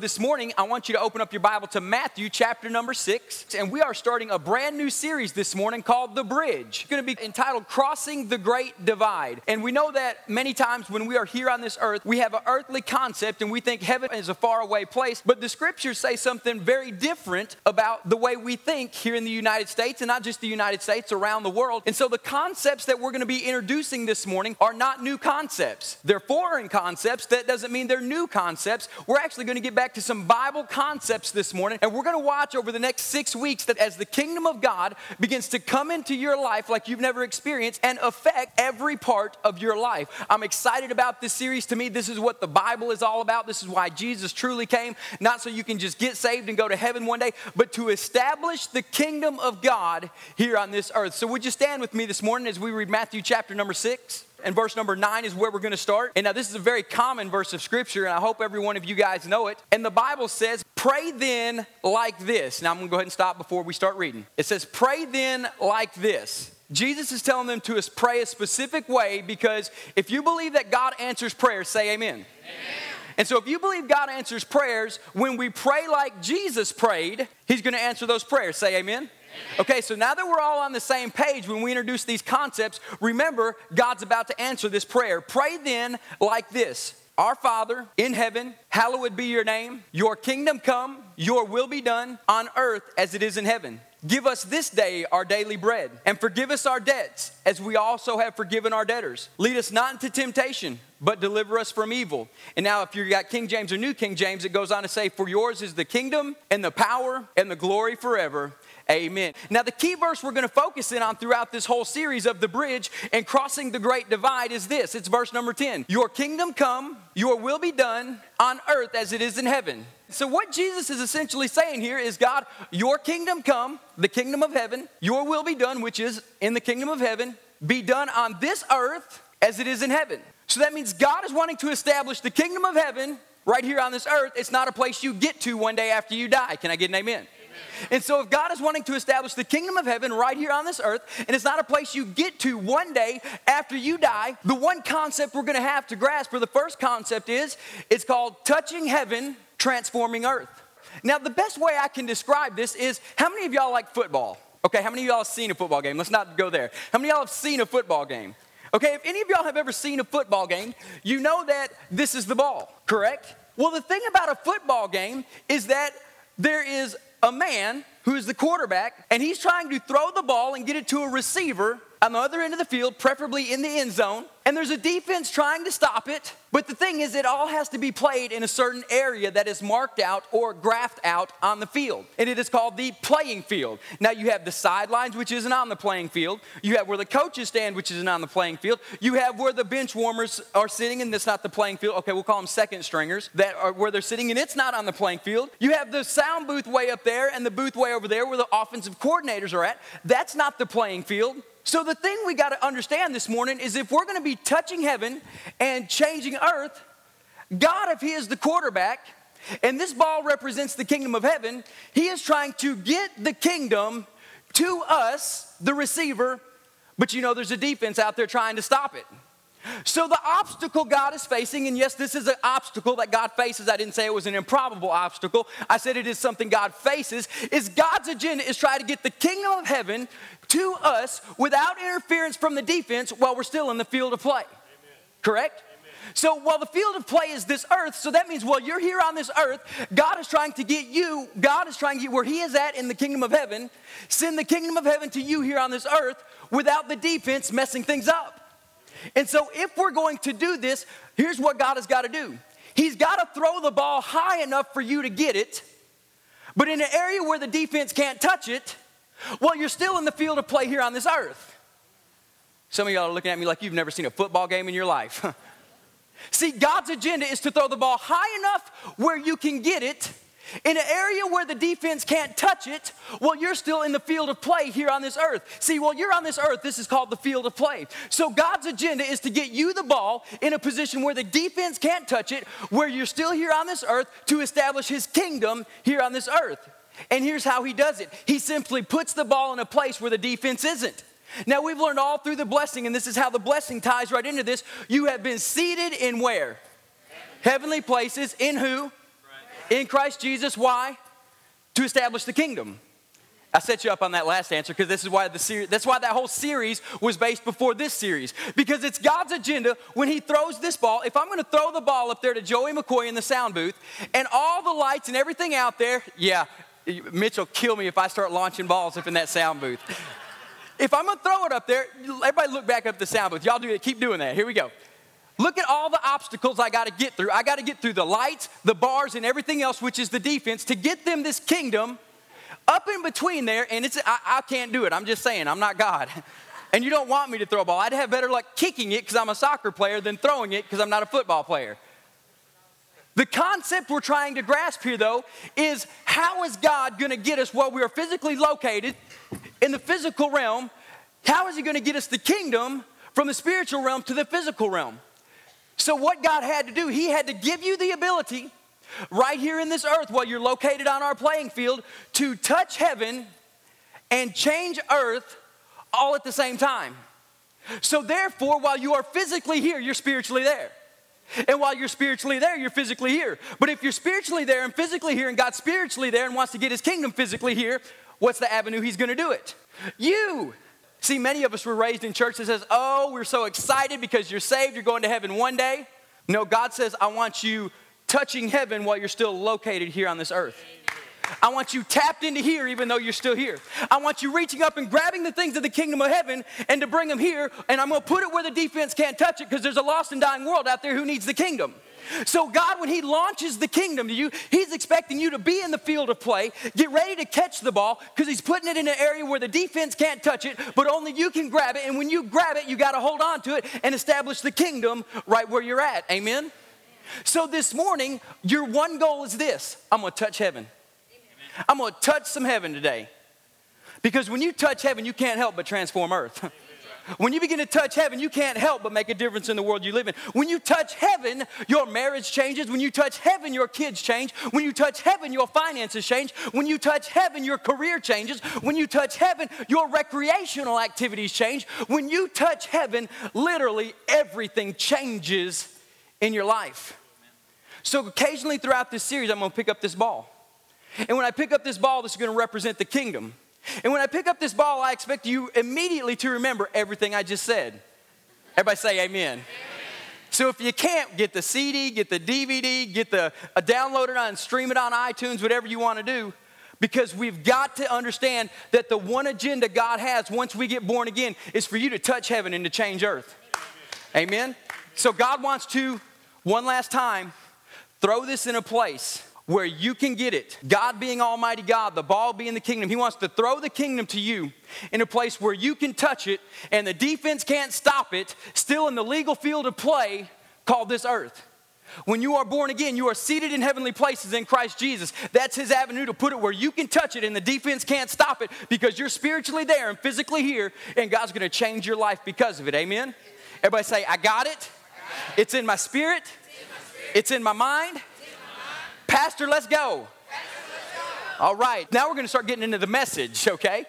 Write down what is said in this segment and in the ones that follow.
This morning, I want you to open up your Bible to Matthew chapter number six, and we are starting a brand new series this morning called The Bridge. It's going to be entitled Crossing the Great Divide. And we know that many times when we are here on this earth, we have an earthly concept and we think heaven is a faraway place, but the scriptures say something very different about the way we think here in the United States, and not just the United States, around the world. And so the concepts that we're going to be introducing this morning are not new concepts, they're foreign concepts. That doesn't mean they're new concepts. We're actually going to get back back to some Bible concepts this morning, and we're going to watch over the next six weeks that as the kingdom of God begins to come into your life like you've never experienced and affect every part of your life. I'm excited about this series. To me, this is what the Bible is all about. This is why Jesus truly came, not so you can just get saved and go to heaven one day, but to establish the kingdom of God here on this earth. So, would you stand with me this morning as we read Matthew chapter number six? And verse number nine is where we're going to start. And now, this is a very common verse of scripture, and I hope every one of you guys know it. And the Bible says, Pray then like this. Now, I'm going to go ahead and stop before we start reading. It says, Pray then like this. Jesus is telling them to pray a specific way because if you believe that God answers prayers, say amen. amen. And so, if you believe God answers prayers, when we pray like Jesus prayed, He's going to answer those prayers. Say amen. Okay, so now that we're all on the same page when we introduce these concepts, remember God's about to answer this prayer. Pray then like this Our Father in heaven, hallowed be your name. Your kingdom come, your will be done on earth as it is in heaven. Give us this day our daily bread, and forgive us our debts, as we also have forgiven our debtors. Lead us not into temptation, but deliver us from evil. And now, if you've got King James or New King James, it goes on to say, For yours is the kingdom, and the power, and the glory forever. Amen. Now, the key verse we're going to focus in on throughout this whole series of the bridge and crossing the great divide is this it's verse number 10. Your kingdom come, your will be done on earth as it is in heaven. So, what Jesus is essentially saying here is God, your kingdom come, the kingdom of heaven, your will be done, which is in the kingdom of heaven, be done on this earth as it is in heaven. So, that means God is wanting to establish the kingdom of heaven right here on this earth. It's not a place you get to one day after you die. Can I get an amen? And so, if God is wanting to establish the kingdom of heaven right here on this earth, and it's not a place you get to one day after you die, the one concept we're going to have to grasp, or the first concept is, it's called touching heaven, transforming earth. Now, the best way I can describe this is how many of y'all like football? Okay, how many of y'all have seen a football game? Let's not go there. How many of y'all have seen a football game? Okay, if any of y'all have ever seen a football game, you know that this is the ball, correct? Well, the thing about a football game is that there is a man who's the quarterback, and he's trying to throw the ball and get it to a receiver on the other end of the field, preferably in the end zone. And there's a defense trying to stop it. But the thing is, it all has to be played in a certain area that is marked out or graphed out on the field. And it is called the playing field. Now, you have the sidelines, which isn't on the playing field. You have where the coaches stand, which isn't on the playing field. You have where the bench warmers are sitting, and that's not the playing field. Okay, we'll call them second stringers, that are where they're sitting, and it's not on the playing field. You have the sound booth way up there and the booth way over there where the offensive coordinators are at. That's not the playing field. So, the thing we got to understand this morning is if we're going to be touching heaven and changing earth, God, if He is the quarterback, and this ball represents the kingdom of heaven, He is trying to get the kingdom to us, the receiver, but you know there's a defense out there trying to stop it. So, the obstacle God is facing, and yes, this is an obstacle that God faces. I didn't say it was an improbable obstacle. I said it is something God faces. Is God's agenda is trying to get the kingdom of heaven to us without interference from the defense while we're still in the field of play. Amen. Correct? So while the field of play is this earth, so that means while you're here on this earth, God is trying to get you, God is trying to get where He is at in the kingdom of heaven, send the kingdom of heaven to you here on this earth without the defense messing things up. And so if we're going to do this, here's what God has got to do He's got to throw the ball high enough for you to get it, but in an area where the defense can't touch it, well, you're still in the field of play here on this earth. Some of y'all are looking at me like you've never seen a football game in your life. See, God's agenda is to throw the ball high enough where you can get it in an area where the defense can't touch it, well, you're still in the field of play here on this earth. See, while you're on this earth, this is called the field of play. So God's agenda is to get you the ball in a position where the defense can't touch it, where you're still here on this earth to establish his kingdom here on this earth. And here's how he does it he simply puts the ball in a place where the defense isn't. Now, we've learned all through the blessing, and this is how the blessing ties right into this. You have been seated in where? Heavenly places. In who? In Christ Jesus, why? To establish the kingdom. I set you up on that last answer because this is why the series, that's why that whole series was based before this series. Because it's God's agenda when He throws this ball. If I'm going to throw the ball up there to Joey McCoy in the sound booth, and all the lights and everything out there, yeah, Mitch will kill me if I start launching balls up in that sound booth. If I'm gonna throw it up there, everybody look back up the sound booth. Y'all do it, keep doing that. Here we go. Look at all the obstacles I got to get through. I got to get through the lights, the bars, and everything else, which is the defense, to get them this kingdom up in between there, and it's I, I can't do it. I'm just saying, I'm not God. And you don't want me to throw a ball. I'd have better luck kicking it because I'm a soccer player than throwing it because I'm not a football player. The concept we're trying to grasp here, though, is how is God going to get us while we are physically located in the physical realm? How is He going to get us the kingdom from the spiritual realm to the physical realm? So, what God had to do, He had to give you the ability right here in this earth while you're located on our playing field to touch heaven and change earth all at the same time. So, therefore, while you are physically here, you're spiritually there. And while you're spiritually there, you're physically here. But if you're spiritually there and physically here, and God's spiritually there and wants to get his kingdom physically here, what's the avenue he's gonna do it? You. See, many of us were raised in church that says, Oh, we're so excited because you're saved, you're going to heaven one day. No, God says, I want you touching heaven while you're still located here on this earth. I want you tapped into here even though you're still here. I want you reaching up and grabbing the things of the kingdom of heaven and to bring them here. And I'm going to put it where the defense can't touch it because there's a lost and dying world out there who needs the kingdom. So, God, when He launches the kingdom to you, He's expecting you to be in the field of play, get ready to catch the ball, because He's putting it in an area where the defense can't touch it, but only you can grab it. And when you grab it, you got to hold on to it and establish the kingdom right where you're at. Amen? So this morning, your one goal is this I'm gonna touch heaven. I'm gonna touch some heaven today. Because when you touch heaven, you can't help but transform earth. When you begin to touch heaven, you can't help but make a difference in the world you live in. When you touch heaven, your marriage changes. When you touch heaven, your kids change. When you touch heaven, your finances change. When you touch heaven, your career changes. When you touch heaven, your recreational activities change. When you touch heaven, literally everything changes in your life. So occasionally throughout this series, I'm gonna pick up this ball. And when I pick up this ball, this is gonna represent the kingdom. And when I pick up this ball, I expect you immediately to remember everything I just said. Everybody say amen. amen. So if you can't get the CD, get the DVD, get the uh, download it on, stream it on iTunes, whatever you want to do, because we've got to understand that the one agenda God has once we get born again is for you to touch heaven and to change earth. Amen. So God wants to one last time throw this in a place where you can get it. God being Almighty God, the ball being the kingdom, He wants to throw the kingdom to you in a place where you can touch it and the defense can't stop it, still in the legal field of play called this earth. When you are born again, you are seated in heavenly places in Christ Jesus. That's His avenue to put it where you can touch it and the defense can't stop it because you're spiritually there and physically here, and God's gonna change your life because of it. Amen? Everybody say, I got it. It's in my spirit. It's in my mind. Pastor, let's go. All right, now we're going to start getting into the message, okay?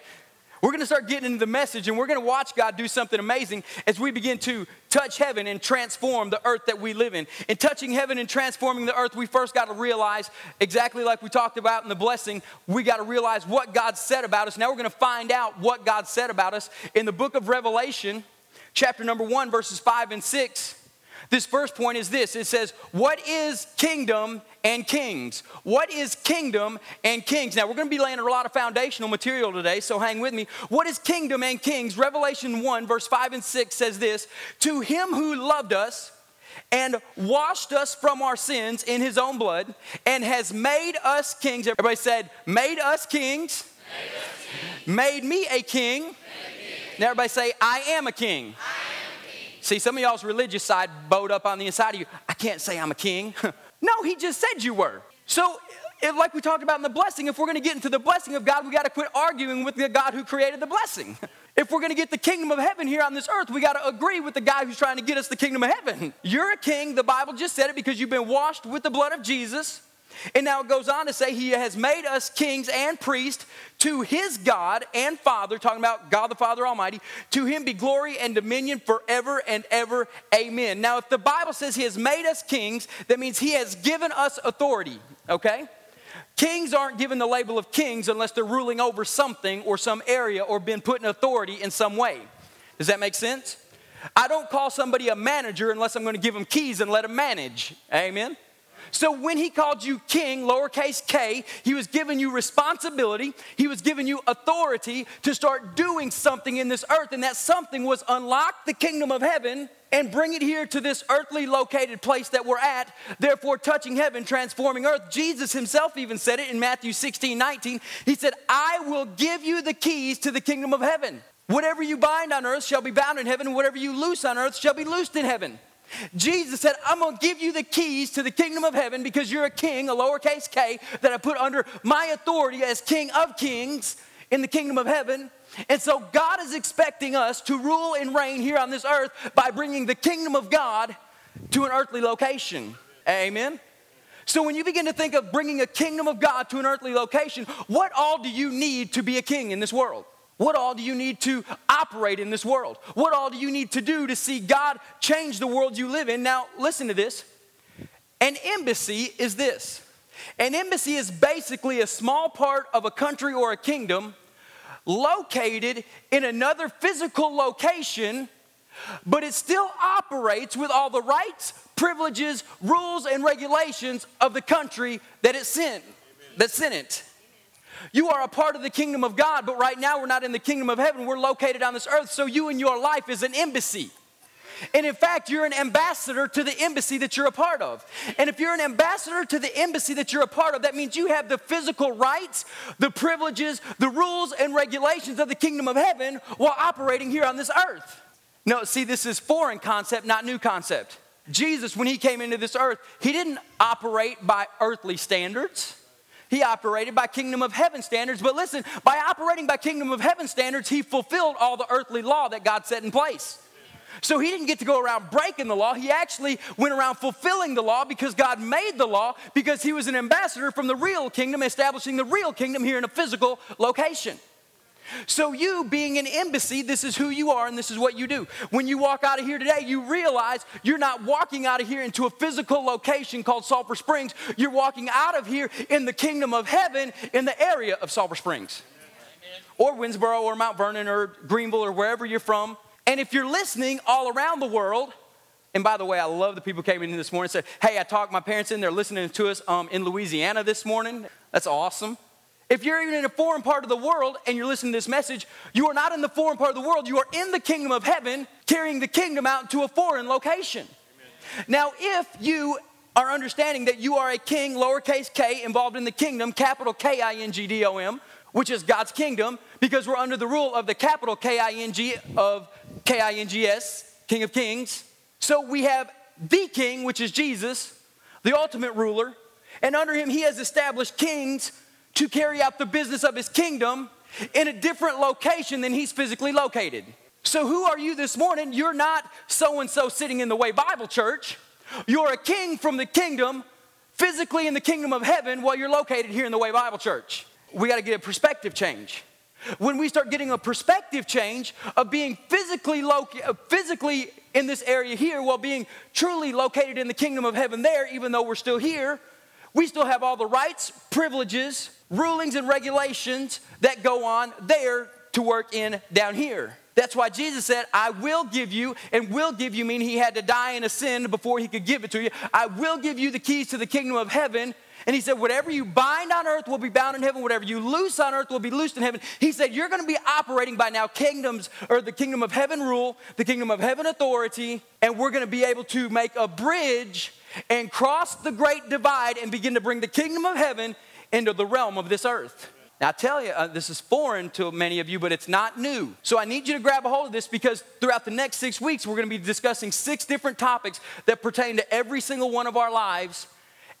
We're going to start getting into the message and we're going to watch God do something amazing as we begin to touch heaven and transform the earth that we live in. In touching heaven and transforming the earth, we first got to realize, exactly like we talked about in the blessing, we got to realize what God said about us. Now we're going to find out what God said about us in the book of Revelation, chapter number 1, verses 5 and 6. This first point is this it says, What is kingdom and kings? What is kingdom and kings? Now, we're going to be laying a lot of foundational material today, so hang with me. What is kingdom and kings? Revelation 1, verse 5 and 6 says this To him who loved us, and washed us from our sins in his own blood and has made us kings. Everybody said, made us kings, made, us kings. made me a king. Me. Now everybody say, I am a king. See, some of y'all's religious side bowed up on the inside of you. I can't say I'm a king. no, he just said you were. So, if, like we talked about in the blessing, if we're going to get into the blessing of God, we got to quit arguing with the God who created the blessing. If we're going to get the kingdom of heaven here on this earth, we got to agree with the guy who's trying to get us the kingdom of heaven. You're a king. The Bible just said it because you've been washed with the blood of Jesus. And now it goes on to say, He has made us kings and priests to His God and Father, talking about God the Father Almighty. To Him be glory and dominion forever and ever. Amen. Now, if the Bible says He has made us kings, that means He has given us authority. okay? Kings aren't given the label of kings unless they're ruling over something or some area or been put in authority in some way. Does that make sense? I don't call somebody a manager unless I'm going to give them keys and let them manage. Amen? So when he called you king, lowercase k, he was giving you responsibility, he was giving you authority to start doing something in this earth, and that something was unlock the kingdom of heaven and bring it here to this earthly located place that we're at, therefore touching heaven, transforming earth. Jesus himself even said it in Matthew 16, 19. He said, I will give you the keys to the kingdom of heaven. Whatever you bind on earth shall be bound in heaven, and whatever you loose on earth shall be loosed in heaven. Jesus said, I'm gonna give you the keys to the kingdom of heaven because you're a king, a lowercase k, that I put under my authority as king of kings in the kingdom of heaven. And so God is expecting us to rule and reign here on this earth by bringing the kingdom of God to an earthly location. Amen. So when you begin to think of bringing a kingdom of God to an earthly location, what all do you need to be a king in this world? What all do you need to operate in this world? What all do you need to do to see God change the world you live in? Now, listen to this. An embassy is this an embassy is basically a small part of a country or a kingdom located in another physical location, but it still operates with all the rights, privileges, rules, and regulations of the country that it sent, that's in it. You are a part of the kingdom of God, but right now we're not in the kingdom of heaven. We're located on this earth. So you and your life is an embassy. And in fact, you're an ambassador to the embassy that you're a part of. And if you're an ambassador to the embassy that you're a part of, that means you have the physical rights, the privileges, the rules, and regulations of the kingdom of heaven while operating here on this earth. No, see, this is foreign concept, not new concept. Jesus, when he came into this earth, he didn't operate by earthly standards. He operated by kingdom of heaven standards. But listen, by operating by kingdom of heaven standards, he fulfilled all the earthly law that God set in place. So he didn't get to go around breaking the law. He actually went around fulfilling the law because God made the law because he was an ambassador from the real kingdom, establishing the real kingdom here in a physical location. So, you being an embassy, this is who you are and this is what you do. When you walk out of here today, you realize you're not walking out of here into a physical location called Sulphur Springs. You're walking out of here in the kingdom of heaven in the area of Sulphur Springs or Winnsboro or Mount Vernon or Greenville or wherever you're from. And if you're listening all around the world, and by the way, I love the people came in this morning and said, Hey, I talked my parents in, they're listening to us um, in Louisiana this morning. That's awesome. If you're even in a foreign part of the world and you're listening to this message, you are not in the foreign part of the world. You are in the kingdom of heaven, carrying the kingdom out to a foreign location. Amen. Now, if you are understanding that you are a king, lowercase k, involved in the kingdom, capital K I N G D O M, which is God's kingdom, because we're under the rule of the capital K I N G of K I N G S, King of Kings. So we have the king, which is Jesus, the ultimate ruler, and under him he has established kings to carry out the business of his kingdom in a different location than he's physically located. So, who are you this morning? You're not so and so sitting in the Way Bible Church. You're a king from the kingdom, physically in the kingdom of heaven, while you're located here in the Way Bible Church. We got to get a perspective change. When we start getting a perspective change of being physically, uh, physically in this area here while being truly located in the kingdom of heaven there, even though we're still here, we still have all the rights, privileges, rulings and regulations that go on there to work in down here. That's why Jesus said, I will give you, and will give you, meaning he had to die in a sin before he could give it to you. I will give you the keys to the kingdom of heaven. And he said, Whatever you bind on earth will be bound in heaven, whatever you loose on earth will be loosed in heaven. He said, You're going to be operating by now kingdoms, or the kingdom of heaven rule, the kingdom of heaven authority, and we're going to be able to make a bridge and cross the great divide and begin to bring the kingdom of heaven into the realm of this earth. Now, I tell you, uh, this is foreign to many of you, but it's not new. So I need you to grab a hold of this because throughout the next six weeks, we're going to be discussing six different topics that pertain to every single one of our lives.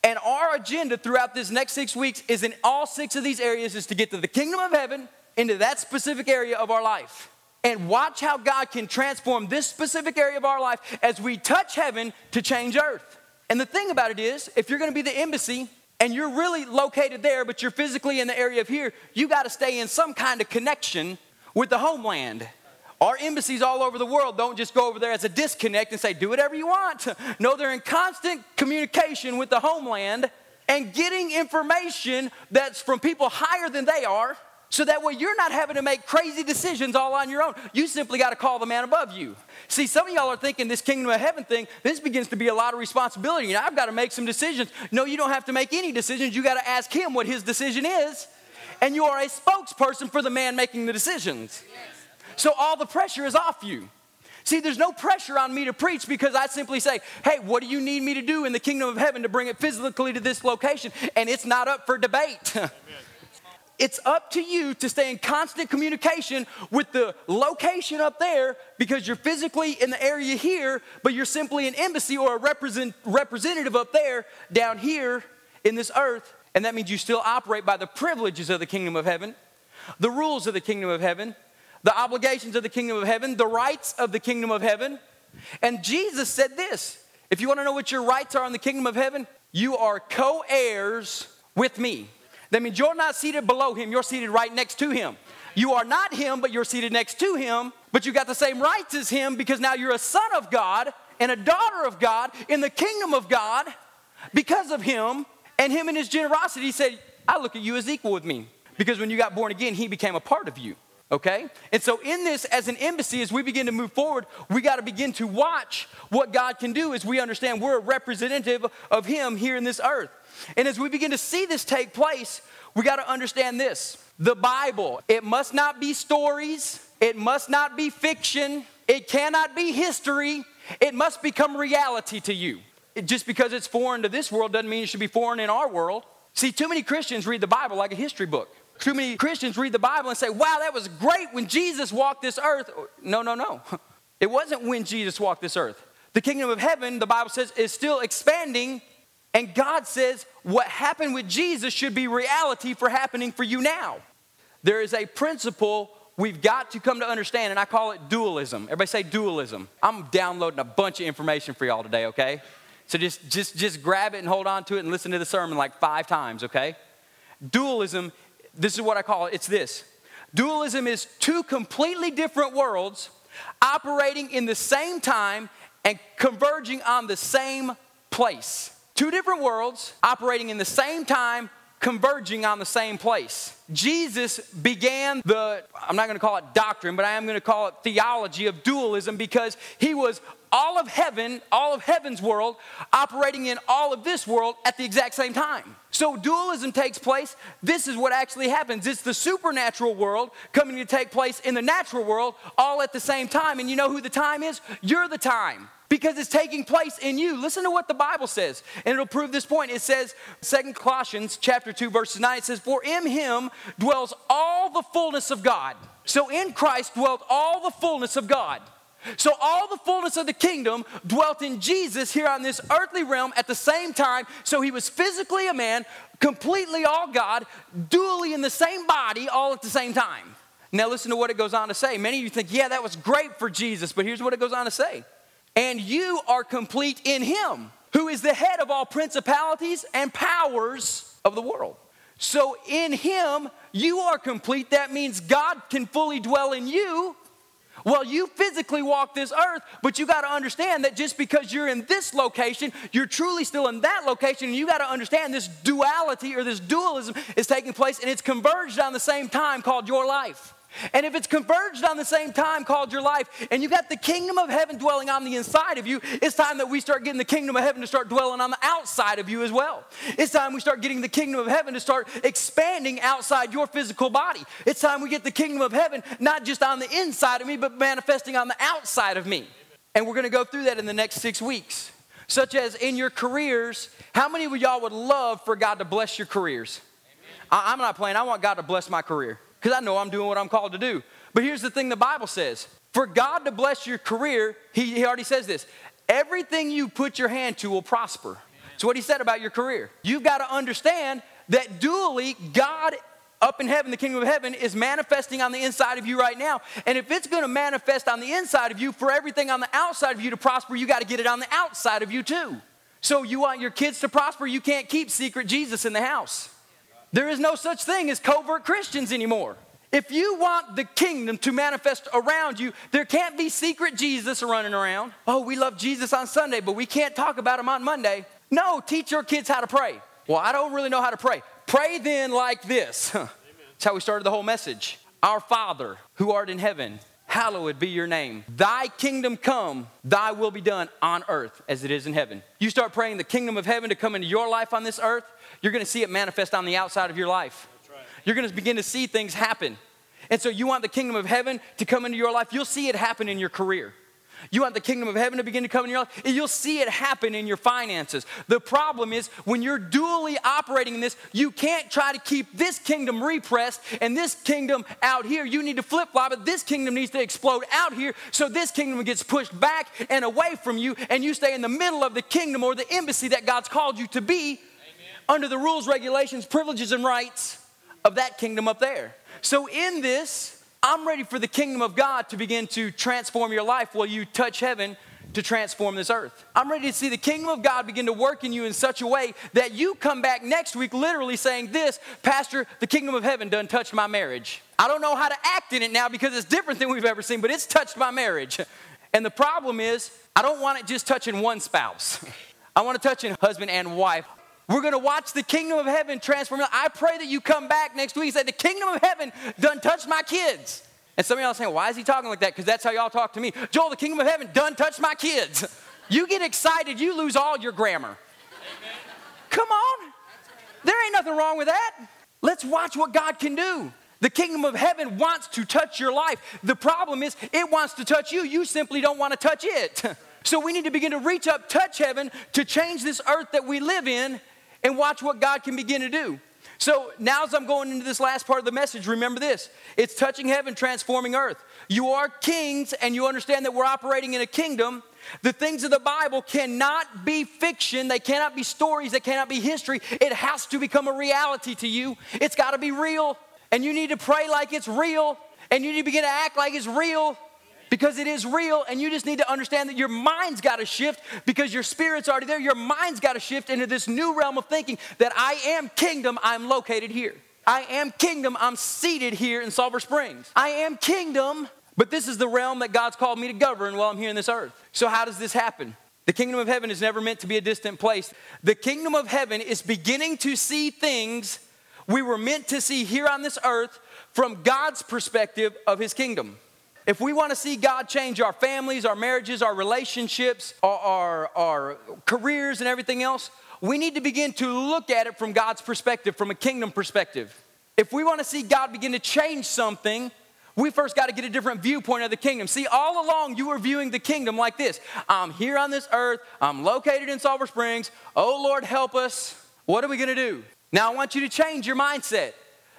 And our agenda throughout this next six weeks is in all six of these areas is to get to the kingdom of heaven into that specific area of our life. And watch how God can transform this specific area of our life as we touch heaven to change earth. And the thing about it is, if you're going to be the embassy, and you're really located there, but you're physically in the area of here, you got to stay in some kind of connection with the homeland. Our embassies all over the world don't just go over there as a disconnect and say, do whatever you want. No, they're in constant communication with the homeland and getting information that's from people higher than they are. So that way you're not having to make crazy decisions all on your own. You simply got to call the man above you. See, some of y'all are thinking this kingdom of heaven thing, this begins to be a lot of responsibility. You know, I've got to make some decisions. No, you don't have to make any decisions. You got to ask him what his decision is. And you are a spokesperson for the man making the decisions. So all the pressure is off you. See, there's no pressure on me to preach because I simply say, hey, what do you need me to do in the kingdom of heaven to bring it physically to this location? And it's not up for debate. it's up to you to stay in constant communication with the location up there because you're physically in the area here, but you're simply an embassy or a represent, representative up there down here in this earth. And that means you still operate by the privileges of the kingdom of heaven, the rules of the kingdom of heaven, the obligations of the kingdom of heaven, the rights of the kingdom of heaven. And Jesus said this if you want to know what your rights are in the kingdom of heaven, you are co heirs with me. That means you're not seated below him, you're seated right next to him. You are not him, but you're seated next to him, but you got the same rights as him because now you're a son of God and a daughter of God in the kingdom of God because of him and him and his generosity. Said, I look at you as equal with me because when you got born again, he became a part of you okay? And so, in this, as an embassy, as we begin to move forward, we got to begin to watch what God can do as we understand we're a representative of Him here in this earth. And as we begin to see this take place, we got to understand this the Bible, it must not be stories, it must not be fiction, it cannot be history, it must become reality to you. It, just because it's foreign to this world doesn't mean it should be foreign in our world. See, too many Christians read the Bible like a history book. Too many Christians read the Bible and say, wow, that was great when Jesus walked this earth. No, no, no. It wasn't when Jesus walked this earth. The kingdom of heaven, the Bible says, is still expanding. And God says what happened with Jesus should be reality for happening for you now. There is a principle we've got to come to understand, and I call it dualism. Everybody say dualism. I'm downloading a bunch of information for y'all today, okay? So just, just, just grab it and hold on to it and listen to the sermon like five times, okay? Dualism this is what I call it it's this dualism is two completely different worlds operating in the same time and converging on the same place. Two different worlds operating in the same time, converging on the same place. Jesus began the, I'm not gonna call it doctrine, but I am gonna call it theology of dualism because he was all of heaven, all of heaven's world, operating in all of this world at the exact same time. So dualism takes place. This is what actually happens. It's the supernatural world coming to take place in the natural world all at the same time. And you know who the time is? You're the time because it's taking place in you. Listen to what the Bible says, and it'll prove this point. It says, Second Colossians chapter 2, verses 9, it says, For in him dwells all the fullness of God. So in Christ dwelt all the fullness of God. So, all the fullness of the kingdom dwelt in Jesus here on this earthly realm at the same time. So, he was physically a man, completely all God, dually in the same body, all at the same time. Now, listen to what it goes on to say. Many of you think, yeah, that was great for Jesus, but here's what it goes on to say. And you are complete in him, who is the head of all principalities and powers of the world. So, in him, you are complete. That means God can fully dwell in you well, you physically walk this earth, but you got to understand that just because you're in this location, you're truly still in that location. And you got to understand this duality or this dualism is taking place and it's converged on the same time called your life. And if it's converged on the same time called your life, and you got the kingdom of heaven dwelling on the inside of you, it's time that we start getting the kingdom of heaven to start dwelling on the outside of you as well. It's time we start getting the kingdom of heaven to start expanding outside your physical body. It's time we get the kingdom of heaven not just on the inside of me, but manifesting on the outside of me. And we're gonna go through that in the next six weeks. Such as in your careers, how many of y'all would love for God to bless your careers? I'm not playing, I want God to bless my career because I know I'm doing what I'm called to do. But here's the thing the Bible says for God to bless your career, he, he already says this everything you put your hand to will prosper. So, what he said about your career, you've got to understand that dually, God up in heaven, the kingdom of heaven, is manifesting on the inside of you right now. And if it's going to manifest on the inside of you for everything on the outside of you to prosper, you got to get it on the outside of you too. So, you want your kids to prosper, you can't keep secret Jesus in the house. There is no such thing as covert Christians anymore. If you want the kingdom to manifest around you, there can't be secret Jesus running around. Oh, we love Jesus on Sunday, but we can't talk about him on Monday. No, teach your kids how to pray. Well, I don't really know how to pray. Pray then like this. That's how we started the whole message. Our Father, who art in heaven, hallowed be your name. Thy kingdom come, thy will be done on earth as it is in heaven. You start praying the kingdom of heaven to come into your life on this earth, you're gonna see it manifest on the outside of your life. Right. You're gonna begin to see things happen. And so you want the kingdom of heaven to come into your life, you'll see it happen in your career. You want the kingdom of heaven to begin to come in your life, and you'll see it happen in your finances. The problem is when you're dually operating in this, you can't try to keep this kingdom repressed and this kingdom out here. You need to flip flop it. This kingdom needs to explode out here so this kingdom gets pushed back and away from you, and you stay in the middle of the kingdom or the embassy that God's called you to be. Under the rules, regulations, privileges, and rights of that kingdom up there. So, in this, I'm ready for the kingdom of God to begin to transform your life while you touch heaven to transform this earth. I'm ready to see the kingdom of God begin to work in you in such a way that you come back next week literally saying this, Pastor, the kingdom of heaven done touched my marriage. I don't know how to act in it now because it's different than we've ever seen, but it's touched my marriage. And the problem is, I don't want it just touching one spouse. I want to touch in husband and wife. We're going to watch the kingdom of heaven transform. I pray that you come back next week and say, The kingdom of heaven done touched my kids. And some of y'all saying, Why is he talking like that? Because that's how y'all talk to me. Joel, the kingdom of heaven done touched my kids. You get excited, you lose all your grammar. Amen. Come on. There ain't nothing wrong with that. Let's watch what God can do. The kingdom of heaven wants to touch your life. The problem is, it wants to touch you. You simply don't want to touch it. So we need to begin to reach up, touch heaven to change this earth that we live in and watch what God can begin to do. So now, as I'm going into this last part of the message, remember this it's touching heaven, transforming earth. You are kings, and you understand that we're operating in a kingdom. The things of the Bible cannot be fiction, they cannot be stories, they cannot be history. It has to become a reality to you. It's got to be real, and you need to pray like it's real, and you need to begin to act like it's real because it is real and you just need to understand that your mind's got to shift because your spirit's already there. Your mind's got to shift into this new realm of thinking that I am kingdom, I'm located here. I am kingdom, I'm seated here in Sulphur Springs. I am kingdom, but this is the realm that God's called me to govern while I'm here in this earth. So, how does this happen? The kingdom of heaven is never meant to be a distant place. The kingdom of heaven is beginning to see things we were meant to see here on this earth from God's perspective of his kingdom. If we want to see God change our families, our marriages, our relationships, our, our, our, careers, and everything else, we need to begin to look at it from God's perspective, from a kingdom perspective. If we want to see God begin to change something, we first got to get a different viewpoint of the kingdom. See, all along you were viewing the kingdom like this I'm here on this earth, I'm located in Sulphur Springs. Oh Lord, help us. What are we going to do? Now I want you to change your mindset.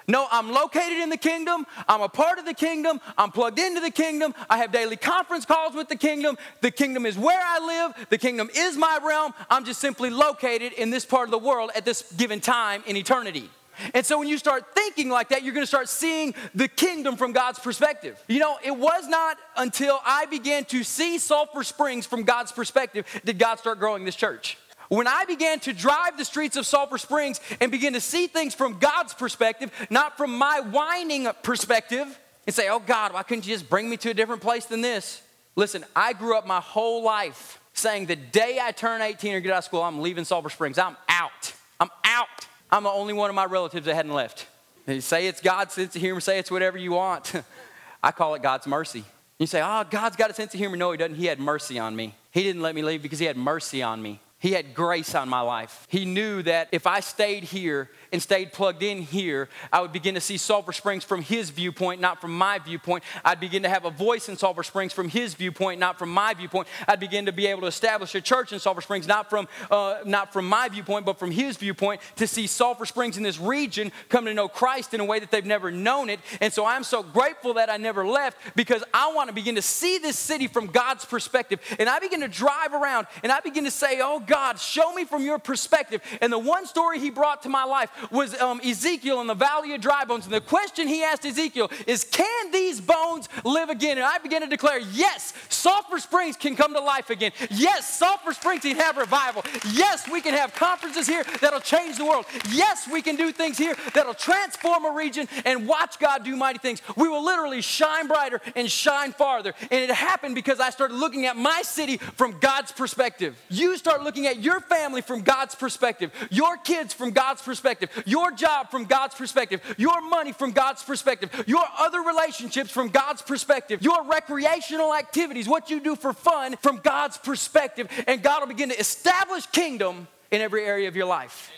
No, I'm located in the kingdom. I'm a part of the kingdom. I'm plugged into the kingdom. I have daily conference calls with the kingdom. The kingdom is where I live. The kingdom is my realm. I'm just simply located in this part of the world at this given time in eternity. And so when you start thinking like that, you're going to start seeing the kingdom from God's perspective. You know, it was not until I began to see Sulphur Springs from God's perspective did God start growing this church. When I began to drive the streets of Sulphur Springs and begin to see things from God's perspective, not from my whining perspective, and say, oh God, why couldn't you just bring me to a different place than this? Listen, I grew up my whole life saying the day I turn 18 or get out of school, I'm leaving Sulphur Springs. I'm out. I'm out. I'm the only one of my relatives that hadn't left. You say it's God's sense of humor, say it's whatever you want. I call it God's mercy. You say, oh, God's got a sense of humor. No, He doesn't. He had mercy on me. He didn't let me leave because He had mercy on me. He had grace on my life. He knew that if I stayed here and stayed plugged in here, I would begin to see Sulphur Springs from his viewpoint, not from my viewpoint. I'd begin to have a voice in Sulphur Springs from his viewpoint, not from my viewpoint. I'd begin to be able to establish a church in Sulphur Springs, not from, uh, not from my viewpoint, but from his viewpoint, to see Sulphur Springs in this region come to know Christ in a way that they've never known it. And so I'm so grateful that I never left because I want to begin to see this city from God's perspective. And I begin to drive around and I begin to say, Oh God, show me from your perspective. And the one story he brought to my life was um, Ezekiel in the valley of dry bones. And the question he asked Ezekiel is, Can these bones live again? And I began to declare, Yes, Sulphur Springs can come to life again. Yes, Sulphur Springs can have revival. Yes, we can have conferences here that'll change the world. Yes, we can do things here that'll transform a region and watch God do mighty things. We will literally shine brighter and shine farther. And it happened because I started looking at my city from God's perspective. You start looking looking at your family from God's perspective, your kids from God's perspective, your job from God's perspective, your money from God's perspective, your other relationships from God's perspective, your recreational activities, what you do for fun from God's perspective, and God will begin to establish kingdom in every area of your life.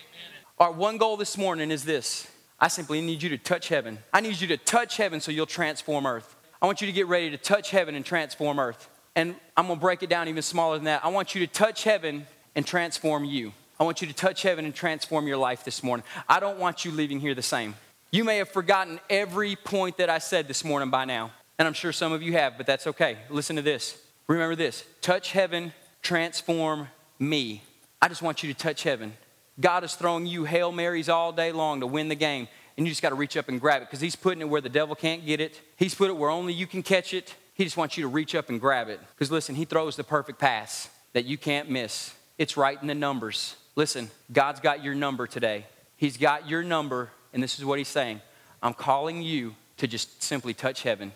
Our one goal this morning is this I simply need you to touch heaven. I need you to touch heaven so you'll transform earth. I want you to get ready to touch heaven and transform earth. And I'm gonna break it down even smaller than that. I want you to touch heaven and transform you. I want you to touch heaven and transform your life this morning. I don't want you leaving here the same. You may have forgotten every point that I said this morning by now, and I'm sure some of you have, but that's okay. Listen to this. Remember this touch heaven, transform me. I just want you to touch heaven. God is throwing you Hail Marys all day long to win the game, and you just got to reach up and grab it because He's putting it where the devil can't get it. He's put it where only you can catch it. He just wants you to reach up and grab it. Because listen, He throws the perfect pass that you can't miss. It's right in the numbers. Listen, God's got your number today. He's got your number, and this is what He's saying I'm calling you to just simply touch heaven.